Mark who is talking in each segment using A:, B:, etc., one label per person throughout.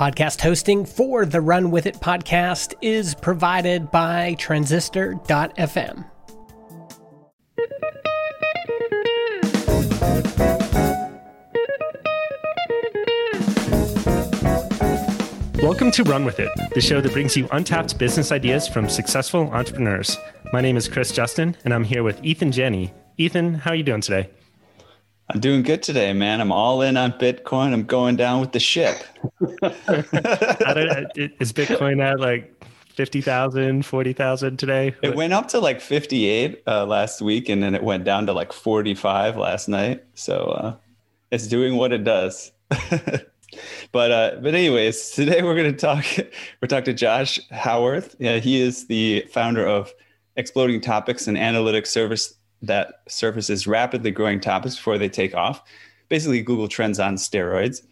A: Podcast hosting for the Run With It podcast is provided by Transistor.fm.
B: Welcome to Run With It, the show that brings you untapped business ideas from successful entrepreneurs. My name is Chris Justin, and I'm here with Ethan Jenny. Ethan, how are you doing today?
C: I'm doing good today, man. I'm all in on Bitcoin. I'm going down with the ship.
B: is Bitcoin at like 50,000, 40,000 today?
C: It went up to like 58 uh, last week and then it went down to like 45 last night. So uh, it's doing what it does. but uh, but anyways, today we're going to talk. We're talking to Josh Howarth. Yeah, he is the founder of Exploding Topics, and analytics service that surfaces rapidly growing topics before they take off. Basically, Google Trends on steroids.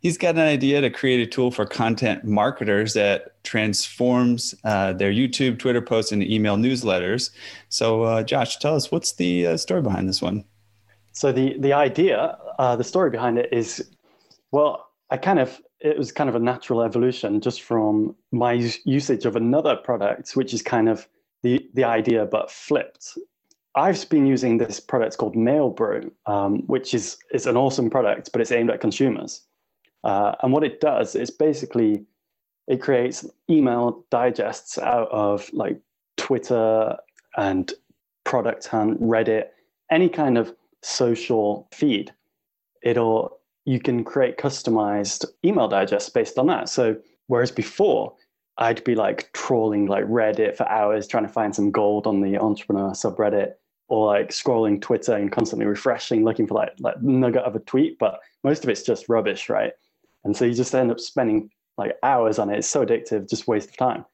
C: He's got an idea to create a tool for content marketers that transforms uh, their YouTube, Twitter posts, and email newsletters. So, uh, Josh, tell us what's the uh, story behind this one?
D: So the the idea, uh, the story behind it is, well, I kind of it was kind of a natural evolution just from my usage of another product, which is kind of the the idea but flipped. I've been using this product called MailBrew, um, which is is an awesome product, but it's aimed at consumers. Uh, and what it does is basically it creates email digests out of like Twitter and Product Hunt, Reddit, any kind of social feed. It'll you can create customized email digests based on that. So whereas before I'd be like trawling like Reddit for hours trying to find some gold on the entrepreneur subreddit or like scrolling Twitter and constantly refreshing, looking for like like nugget of a tweet, but most of it's just rubbish, right? And so you just end up spending like hours on it. It's so addictive, just waste of time.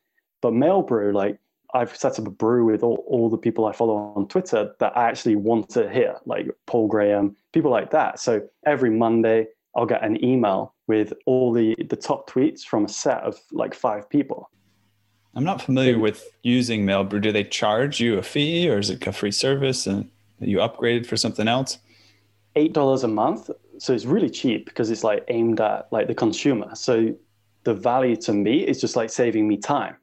D: But MailBrew, like I've set up a brew with all, all the people I follow on Twitter that I actually want to hear, like Paul Graham, people like that. So every Monday, I'll get an email with all the, the top tweets from a set of like five people.
C: I'm not familiar with using MailBrew. Do they charge you a fee or is it a free service and you upgraded for something else?
D: Eight dollars a month. So it's really cheap because it's like aimed at like the consumer. So the value to me is just like saving me time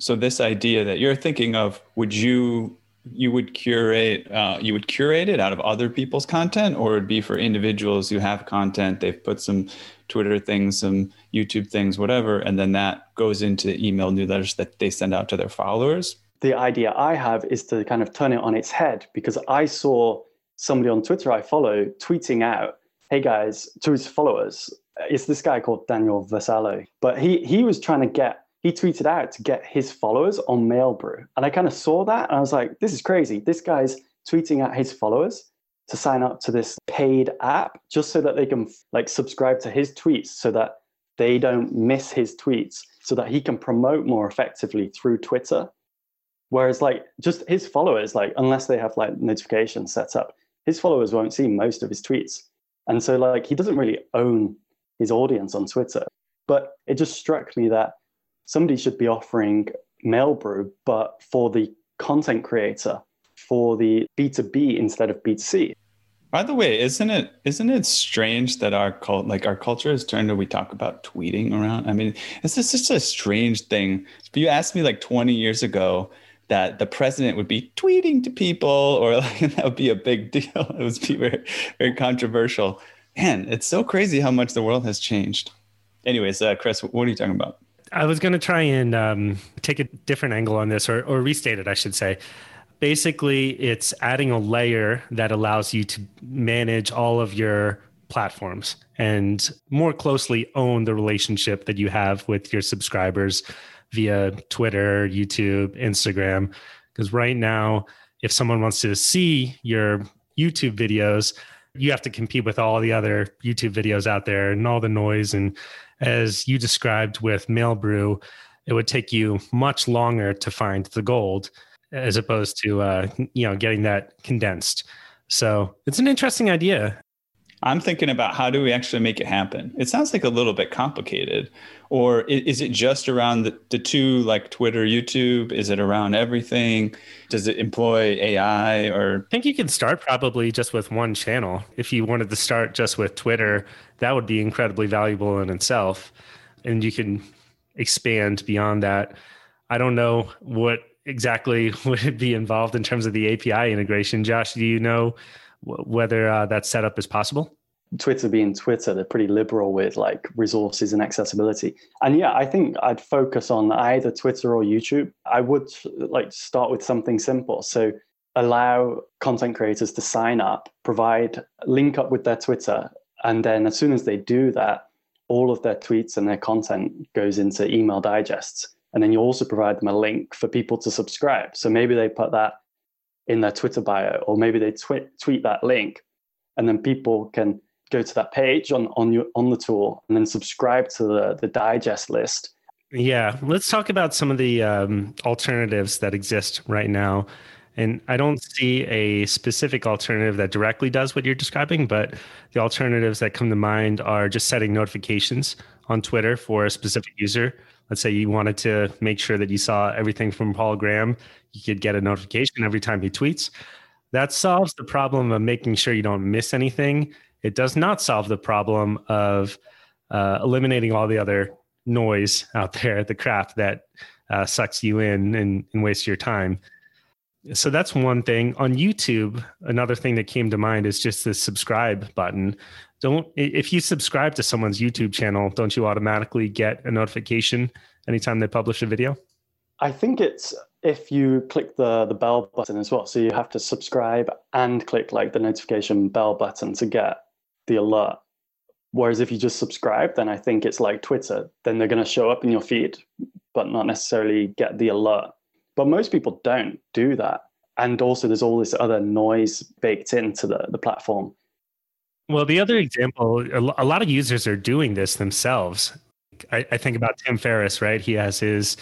C: so this idea that you're thinking of would you you would curate uh, you would curate it out of other people's content or it'd be for individuals who have content? They've put some twitter things some youtube things whatever and then that goes into email newsletters that they send out to their followers?
D: The idea i have is to kind of turn it on its head because i saw somebody on twitter i follow tweeting out hey guys to his followers. It's this guy called daniel vassallo but he he was trying to get he tweeted out to get his followers on Mailbrew. And I kind of saw that and I was like, this is crazy. This guy's tweeting at his followers to sign up to this paid app just so that they can like subscribe to his tweets so that they don't miss his tweets so that he can promote more effectively through Twitter. Whereas like just his followers, like unless they have like notifications set up, his followers won't see most of his tweets. And so like he doesn't really own his audience on Twitter. But it just struck me that somebody should be offering MailBrew, but for the content creator, for the B2B instead of B2C.
C: By the way, isn't it isn't it strange that our cult like our culture has turned to we talk about tweeting around? I mean, just such a strange thing. If you asked me like 20 years ago that the president would be tweeting to people or like that would be a big deal. It would be very, very controversial. Man, it's so crazy how much the world has changed. Anyways, uh, Chris, what are you talking about?
B: I was going to try and um, take a different angle on this, or, or restate it, I should say. Basically, it's adding a layer that allows you to manage all of your platforms and more closely own the relationship that you have with your subscribers via Twitter, YouTube, Instagram. Because right now, if someone wants to see your YouTube videos, you have to compete with all the other YouTube videos out there and all the noise and as you described with Mailbrew, it would take you much longer to find the gold as opposed to uh, you know getting that condensed. So it's an interesting idea.
C: I'm thinking about how do we actually make it happen? It sounds like a little bit complicated. Or is it just around the, the two, like Twitter, YouTube? Is it around everything? Does it employ AI or?
B: I think you can start probably just with one channel. If you wanted to start just with Twitter, that would be incredibly valuable in itself. and you can expand beyond that. I don't know what exactly would be involved in terms of the API integration. Josh, do you know whether uh, that setup is possible?
D: Twitter being Twitter, they're pretty liberal with like resources and accessibility. And yeah, I think I'd focus on either Twitter or YouTube. I would like start with something simple. So allow content creators to sign up, provide link up with their Twitter, and then as soon as they do that, all of their tweets and their content goes into email digests. And then you also provide them a link for people to subscribe. So maybe they put that in their Twitter bio, or maybe they tweet tweet that link, and then people can go to that page on on your on the tool and then subscribe to the the digest list.
B: Yeah, let's talk about some of the um, alternatives that exist right now. And I don't see a specific alternative that directly does what you're describing, but the alternatives that come to mind are just setting notifications on Twitter for a specific user. Let's say you wanted to make sure that you saw everything from Paul Graham, you could get a notification every time he tweets. That solves the problem of making sure you don't miss anything. It does not solve the problem of uh, eliminating all the other noise out there, the crap that uh, sucks you in and, and wastes your time so that's one thing. On youtube another thing that came to mind is just the subscribe button. Don't if you subscribe to someone's youtube channel don't you automatically get a notification anytime they publish a video?
D: I think it's if you click the the bell button as well. So you have to subscribe and click like the notification bell button to get the alert. Whereas if you just subscribe then i think it's like twitter. Then they're going to show up in your feed but not necessarily get the alert but most people don't do that. And also, there's all this other noise baked into the, the platform.
B: Well, the other example, a lot of users are doing this themselves. I, I think about Tim Ferriss, right? He has his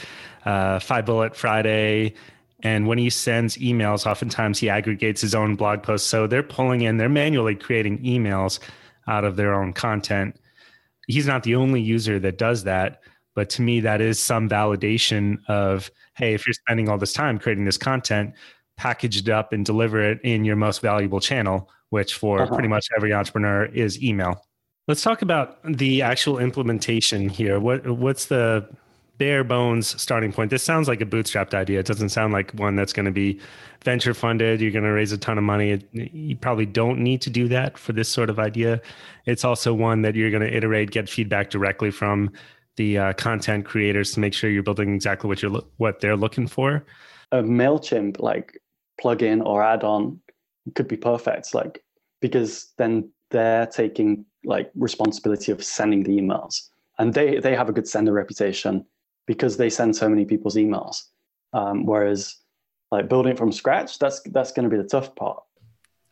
B: uh, Five Bullet Friday. And when he sends emails, oftentimes he aggregates his own blog posts. So they're pulling in, they're manually creating emails out of their own content. He's not the only user that does that. But to me, that is some validation of hey, if you're spending all this time creating this content, package it up and deliver it in your most valuable channel, which for uh-huh. pretty much every entrepreneur is email. Let's talk about the actual implementation here. What what's the bare bones starting point? This sounds like a bootstrapped idea. It doesn't sound like one that's going to be venture funded. You're going to raise a ton of money. You probably don't need to do that for this sort of idea. It's also one that you're going to iterate, get feedback directly from the uh, content creators to make sure you're building exactly what you're lo- what they're looking for.
D: A Mailchimp like plugin or add-on could be perfect, like because then they're taking like responsibility of sending the emails, and they they have a good sender reputation because they send so many people's emails. Um, whereas like building from scratch, that's that's going to be the tough part.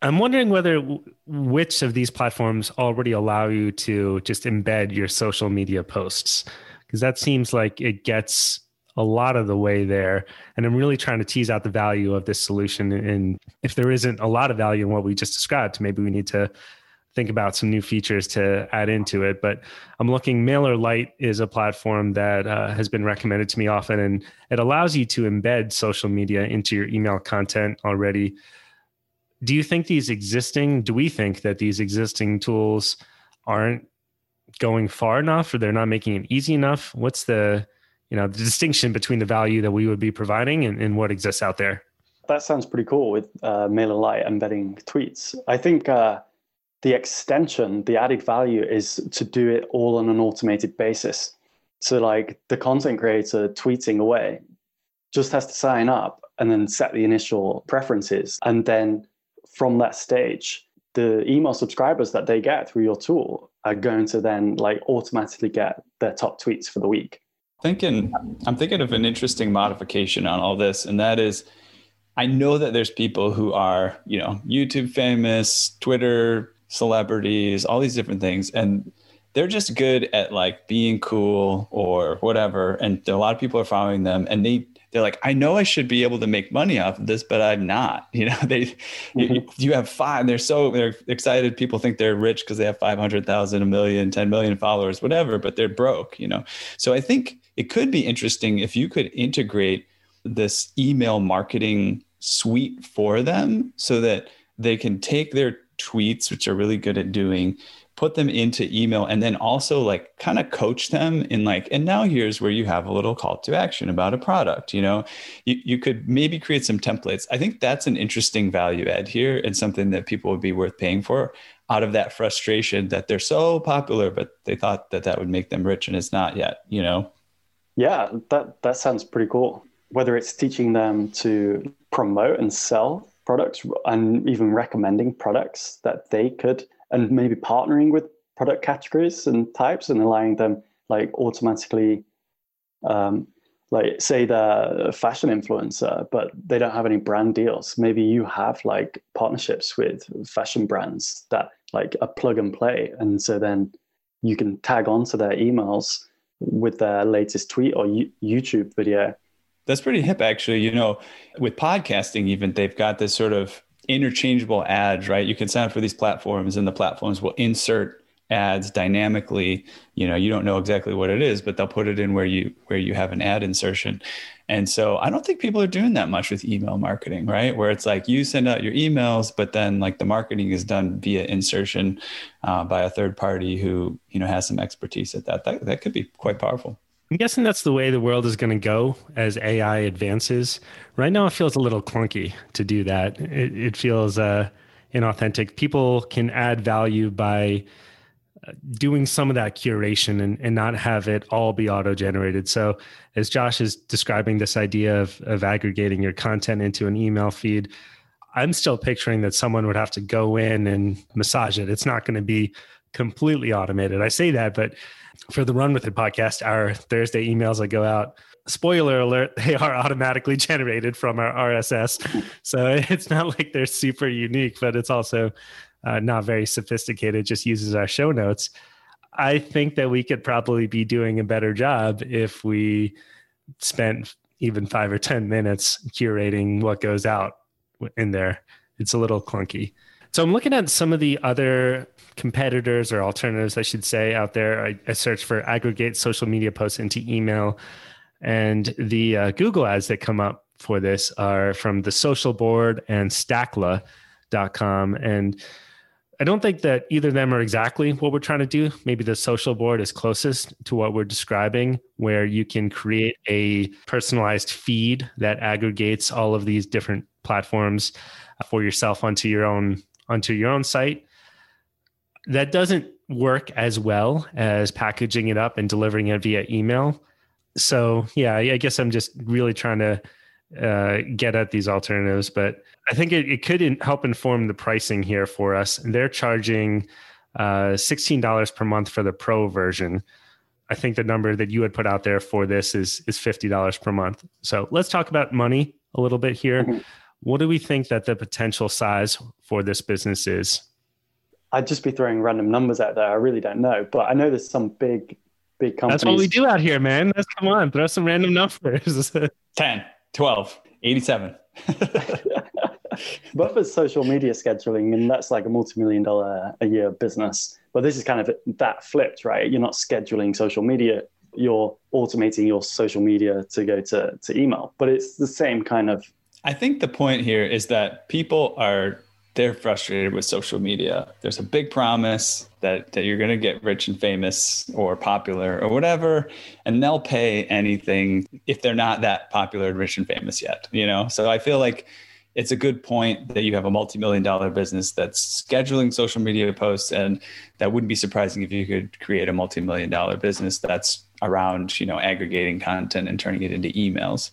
B: I'm wondering whether which of these platforms already allow you to just embed your social media posts because that seems like it gets a lot of the way there. And I'm really trying to tease out the value of this solution. And if there isn't a lot of value in what we just described, maybe we need to think about some new features to add into it. But I'm looking, Mailer MailerLite is a platform that uh, has been recommended to me often, and it allows you to embed social media into your email content already do you think these existing do we think that these existing tools aren't going far enough or they're not making it easy enough? What's the you know the distinction between the value that we would be providing and, and what exists out there?
D: That sounds pretty cool with uh, MailerLite embedding tweets. I think uh, the extension the added value is to do it all on an automated basis. So like the content creator tweeting away just has to sign up and then set the initial preferences and then from that stage, the email subscribers that they get through your tool are going to then like automatically get their top tweets for the week.
C: Thinking, I'm thinking of an interesting modification on all this, and that is, I know that there's people who are, you know, YouTube famous, Twitter celebrities, all these different things, and they're just good at like being cool or whatever, and a lot of people are following them, and they they're like, I know I should be able to make money off of this, but I'm not. You know, they mm-hmm. you, you, have five. They're so they're excited. People think they're rich because they have five hundred thousand, a million, 10 million followers, whatever. But they're broke. You know, so I think it could be interesting if you could integrate this email marketing suite for them so that they can take their tweets, which are really good at doing, put them into email and then also like kind of coach them in like and now here's where you have a little call to action about a product you know? You, you could maybe create some templates. I think that's an interesting value add here and something that people would be worth paying for out of that frustration that they're so popular but they thought that that would make them rich and it's not yet you know?
D: Yeah that that sounds pretty cool. Whether it's teaching them to promote and sell products and even recommending products that they could and maybe partnering with product categories and types and allowing them like automatically um, like say they're a fashion influencer but they don't have any brand deals. Maybe you have like partnerships with fashion brands that like a plug and play. And so then you can tag on to their emails with their latest tweet or youtube video.
C: That's pretty hip actually. You know with podcasting even they've got this sort of interchangeable ads, right? You can sign up for these platforms and the platforms will insert ads dynamically. You know, you don't know exactly what it is, but they'll put it in where you where you have an ad insertion. And so I don't think people are doing that much with email marketing, right? Where it's like you send out your emails, but then like the marketing is done via insertion uh, by a third party who you know has some expertise at that. That that could be quite powerful.
B: I'm guessing that's the way the world is going to go as AI advances. Right now, it feels a little clunky to do that. It, it feels uh, inauthentic. People can add value by uh, doing some of that curation and, and not have it all be auto generated. So, as Josh is describing this idea of, of aggregating your content into an email feed, I'm still picturing that someone would have to go in and massage it. It's not going to be completely automated. I say that, but for the Run With It podcast, our Thursday emails that go out, spoiler alert, they are automatically generated from our RSS. So it's not like they're super unique, but it's also uh, not very sophisticated, just uses our show notes. I think that we could probably be doing a better job if we spent even five or 10 minutes curating what goes out in there. It's a little clunky. So I'm looking at some of the other competitors or alternatives, I should say, out there. I, I searched for aggregate social media posts into email, and the uh, Google ads that come up for this are from the Social Board and Stackla.com. And I don't think that either of them are exactly what we're trying to do. Maybe the social board is closest to what we're describing, where you can create a personalized feed that aggregates all of these different platforms for yourself onto your own onto your own site that doesn't work as well as packaging it up and delivering it via email. So yeah, I guess I'm just really trying to uh, get at these alternatives, but I think it, it could in, help inform the pricing here for us. They're charging uh, $16 per month for the pro version. I think the number that you had put out there for this is is $50 per month. So let's talk about money a little bit here. Mm-hmm. What do we think that the potential size for this business is?
D: I'd just be throwing random numbers out there. I really don't know, but I know there's some big, big companies.
B: That's what we do out here, man. Let's come on, throw some random numbers.
C: 10, 12, 87.
D: but for social media scheduling, and that's like a multi-million dollar a year business. But this is kind of that flipped, right? You're not scheduling social media, you're automating your social media to go to, to email. But it's the same kind of
C: I think the point here is that people are they're frustrated with social media. There's a big promise that, that you're going to get rich and famous or popular or whatever, and they'll pay anything if they're not that popular and rich and famous yet. You know, so I feel like it's a good point that you have a multi-million dollar business that's scheduling social media posts, and that wouldn't be surprising if you could create a multi-million dollar business that's around you know aggregating content and turning it into emails.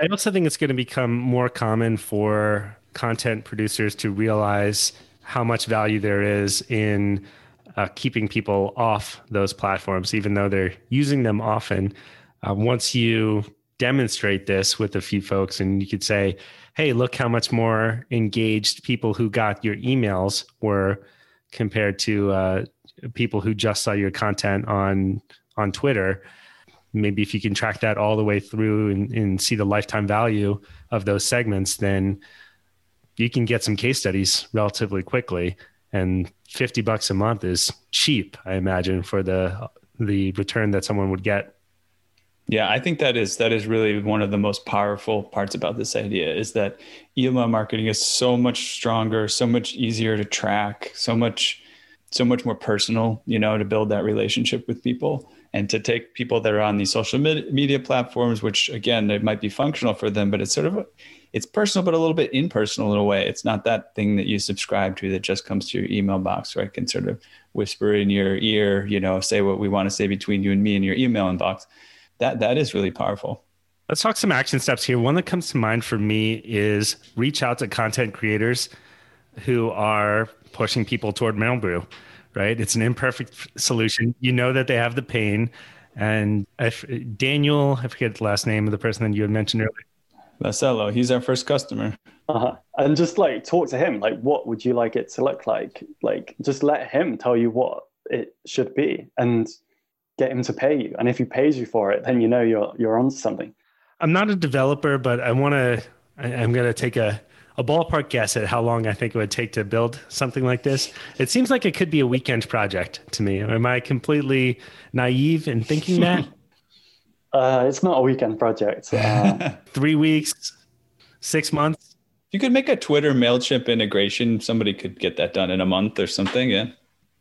B: I also think it's going to become more common for content producers to realize how much value there is in uh, keeping people off those platforms, even though they're using them often. Uh, once you demonstrate this with a few folks, and you could say, hey, look how much more engaged people who got your emails were compared to uh, people who just saw your content on on Twitter. Maybe if you can track that all the way through and, and see the lifetime value of those segments, then you can get some case studies relatively quickly. And 50 bucks a month is cheap i imagine for the the return that someone would get.
C: Yeah i think that is that is really one of the most powerful parts about this idea is that email marketing is so much stronger so much easier to track so much so much more personal, you know, to build that relationship with people and to take people that are on these social media platforms, which again, it might be functional for them, but it's sort of, it's personal, but a little bit impersonal in a way. It's not that thing that you subscribe to that just comes to your email box, where I can sort of whisper in your ear, you know, say what we want to say between you and me in your email inbox. That, that is really powerful.
B: Let's talk some action steps here. One that comes to mind for me is reach out to content creators who are pushing people toward Mailbrew, right? It's an imperfect solution. You know that they have the pain. And if, Daniel, I forget the last name of the person that you had mentioned earlier.
C: Vassallo, he's our first customer.
D: Uh-huh. And just like talk to him, like, what would you like it to look like? Like, just let him tell you what it should be and get him to pay you. And if he pays you for it, then you know you're you're onto something.
B: I'm not a developer, but I want to. I'm going to take a a ballpark guess at how long I think it would take to build something like this. It seems like it could be a weekend project to me. Am I completely naive in thinking that?
D: uh, it's not a weekend project. Uh,
B: Three weeks, six months.
C: You could make a Twitter Mailchimp integration. Somebody could get that done in a month or something. Yeah.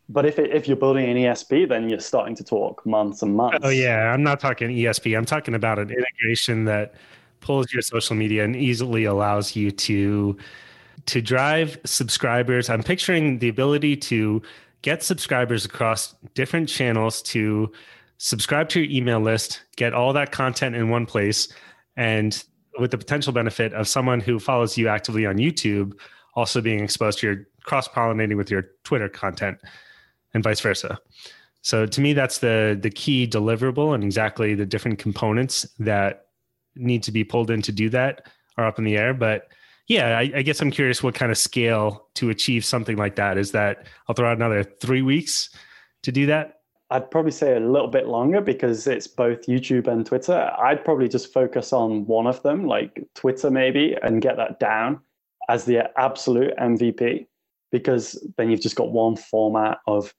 D: But if it, if you're building an ESP, then you're starting to talk months and months.
B: Oh yeah, I'm not talking ESP. I'm talking about an integration that pulls your social media and easily allows you to to drive subscribers. I'm picturing the ability to get subscribers across different channels to subscribe to your email list, get all that content in one place, and with the potential benefit of someone who follows you actively on YouTube also being exposed to your cross pollinating with your Twitter content and vice versa. So to me, that's the the key deliverable and exactly the different components that need to be pulled in to do that are up in the air. But yeah, I, I, guess I'm curious what kind of scale to achieve something like that. Is that I'll throw out another three weeks to do that?
D: I'd probably say a little bit longer because it's both YouTube and Twitter. I'd probably just focus on one of them, like Twitter maybe, and get that down as the absolute MVP because then you've just got one format of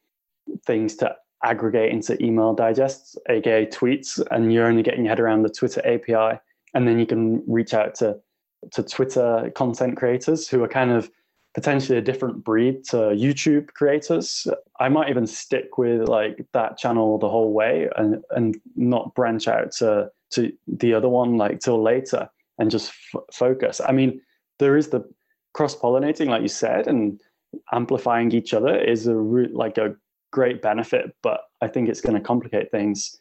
D: things to aggregate into email digests, aka tweets, and you're only getting your head around the Twitter API. And then you can reach out to to Twitter content creators who are kind of potentially a different breed to YouTube creators. I might even stick with like that channel the whole way and and not branch out to to the other one like till later and just f- focus. I mean, there is the cross pollinating, like you said, and amplifying each other is a re- like a great benefit, but I think it's going to complicate things.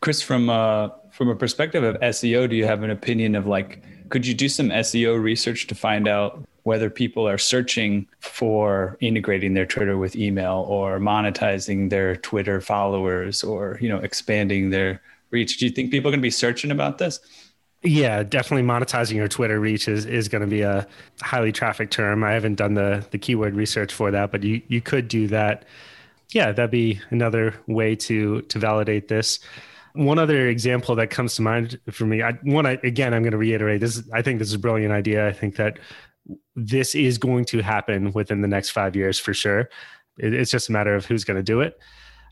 C: Chris, from uh, from a perspective of SEO, do you have an opinion of like, could you do some SEO research to find out whether people are searching for integrating their Twitter with email or monetizing their Twitter followers or you know expanding their reach? Do you think people are going to be searching about this?
B: Yeah, definitely monetizing your Twitter reach is, is going to be a highly trafficked term. I haven't done the the keyword research for that, but you you could do that yeah, that'd be another way to to validate this. One other example that comes to mind for me, I, one, I, again, I'm going to reiterate this. I think this is a brilliant idea. I think that this is going to happen within the next five years for sure. It, it's just a matter of who's going to do it.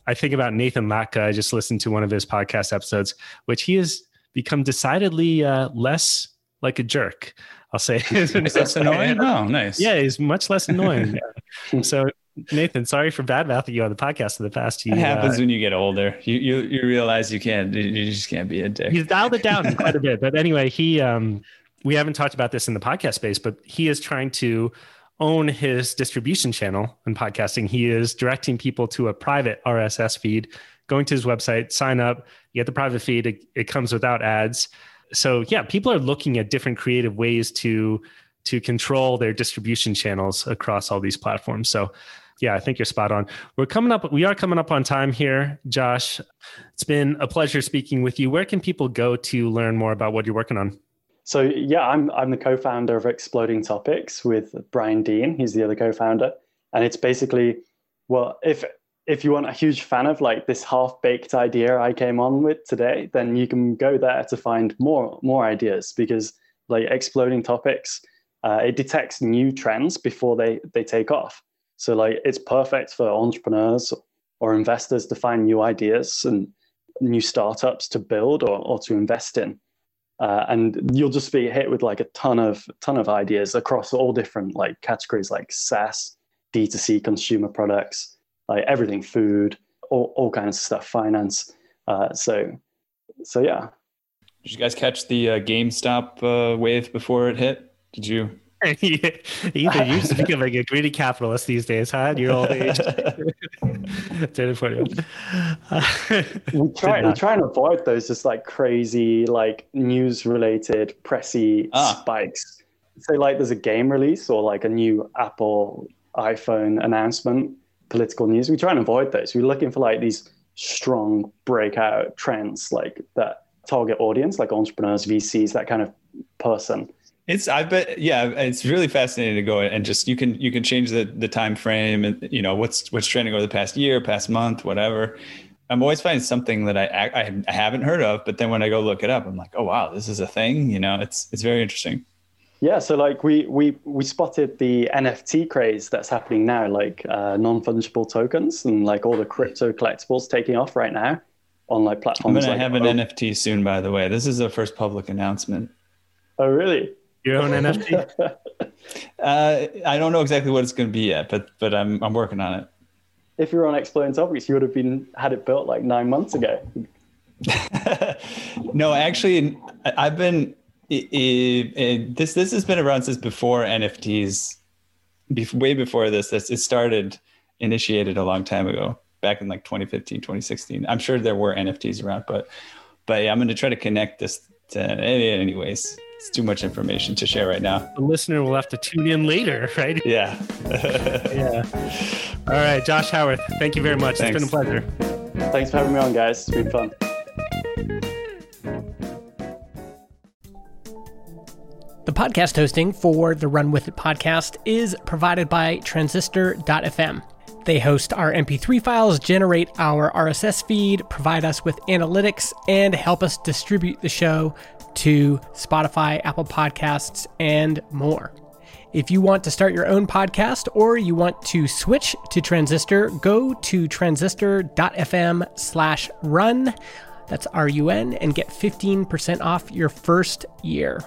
B: I think about Nathan Latka. I just listened to one of his podcast episodes, which he has become decidedly uh, less like a jerk. I'll say.
C: less annoying? Oh, nice.
B: Yeah, he's much less annoying. so Nathan, sorry for bad mouthing you on the podcast in the past.
C: It happens uh, when you get older. You, you you realize you can't. You just can't be a dick.
B: He's dialed it down quite a bit, but anyway, he um, we haven't talked about this in the podcast space, but he is trying to own his distribution channel in podcasting. He is directing people to a private RSS feed, going to his website, sign up, you get the private feed. It, it comes without ads. So yeah, people are looking at different creative ways to to control their distribution channels across all these platforms. So yeah, I think you're spot on. We're coming up, we are coming up on time here, Josh. It's been a pleasure speaking with you. Where can people go to learn more about what you're working on?
D: So yeah, I'm I'm the co-founder of Exploding Topics with Brian Dean. He's the other co-founder, and it's basically well, if if you want a huge fan of like this half-baked idea I came on with today, then you can go there to find more more ideas because like Exploding Topics, uh, it detects new trends before they they take off. So like it's perfect for entrepreneurs or investors to find new ideas and new startups to build or, or to invest in. Uh, and you'll just be hit with like a ton of ton of ideas across all different like categories like SaaS, D2C consumer products, like everything, food, all, all kinds of stuff, finance. Uh, so, so yeah.
C: Did you guys catch the uh, GameStop uh, wave before it hit? Did you?
B: Either you're just becoming a greedy capitalist these days, huh? In your old age.
D: we try we try and avoid those just like crazy like news related pressy ah. spikes. So like there's a game release or like a new Apple iPhone announcement, political news. We try and avoid those. We're looking for like these strong breakout trends like that target audience, like entrepreneurs, VCs, that kind of person
C: it's I bet yeah, it's really fascinating to go and just you can you can change the the time frame and you know what's what's trending over the past year, past month, whatever. I'm always finding something that I, I I haven't heard of, but then when I go look it up, I'm like, oh wow, this is a thing. You know, it's it's very interesting.
D: Yeah, so like we we we spotted the NFT craze that's happening now, like uh, non fungible tokens and like all the crypto collectibles taking off right now on like platforms.
C: I'm gonna
D: like
C: have an NFT soon, by the way. This is the first public announcement.
D: Oh really?
B: Your own NFT?
C: uh, I don't know exactly what it's going to be yet, but but I'm I'm working on it.
D: If you're on Exploding Topics, you would have been had it built like nine months ago.
C: no, actually, I've been it, it, this this has been around since before NFTs, way before this. It started initiated a long time ago, back in like 2015, 2016. I'm sure there were NFTs around, but but yeah, I'm going to try to connect this to anyways it's too much information to share right now.
B: The listener will have to tune in later, right?
C: Yeah.
B: yeah. All right, Josh Howarth, thank you very much. Thanks. It's been a pleasure.
D: Thanks for having me on, guys. It's been fun.
A: The podcast hosting for the Run With It podcast is provided by Transistor.fm. They host our MP3 files, generate our RSS feed, provide us with analytics, and help us distribute the show to Spotify, Apple Podcasts, and more. If you want to start your own podcast or you want to switch to Transistor, go to transistor.fm slash run. That's R U N and get 15% off your first year.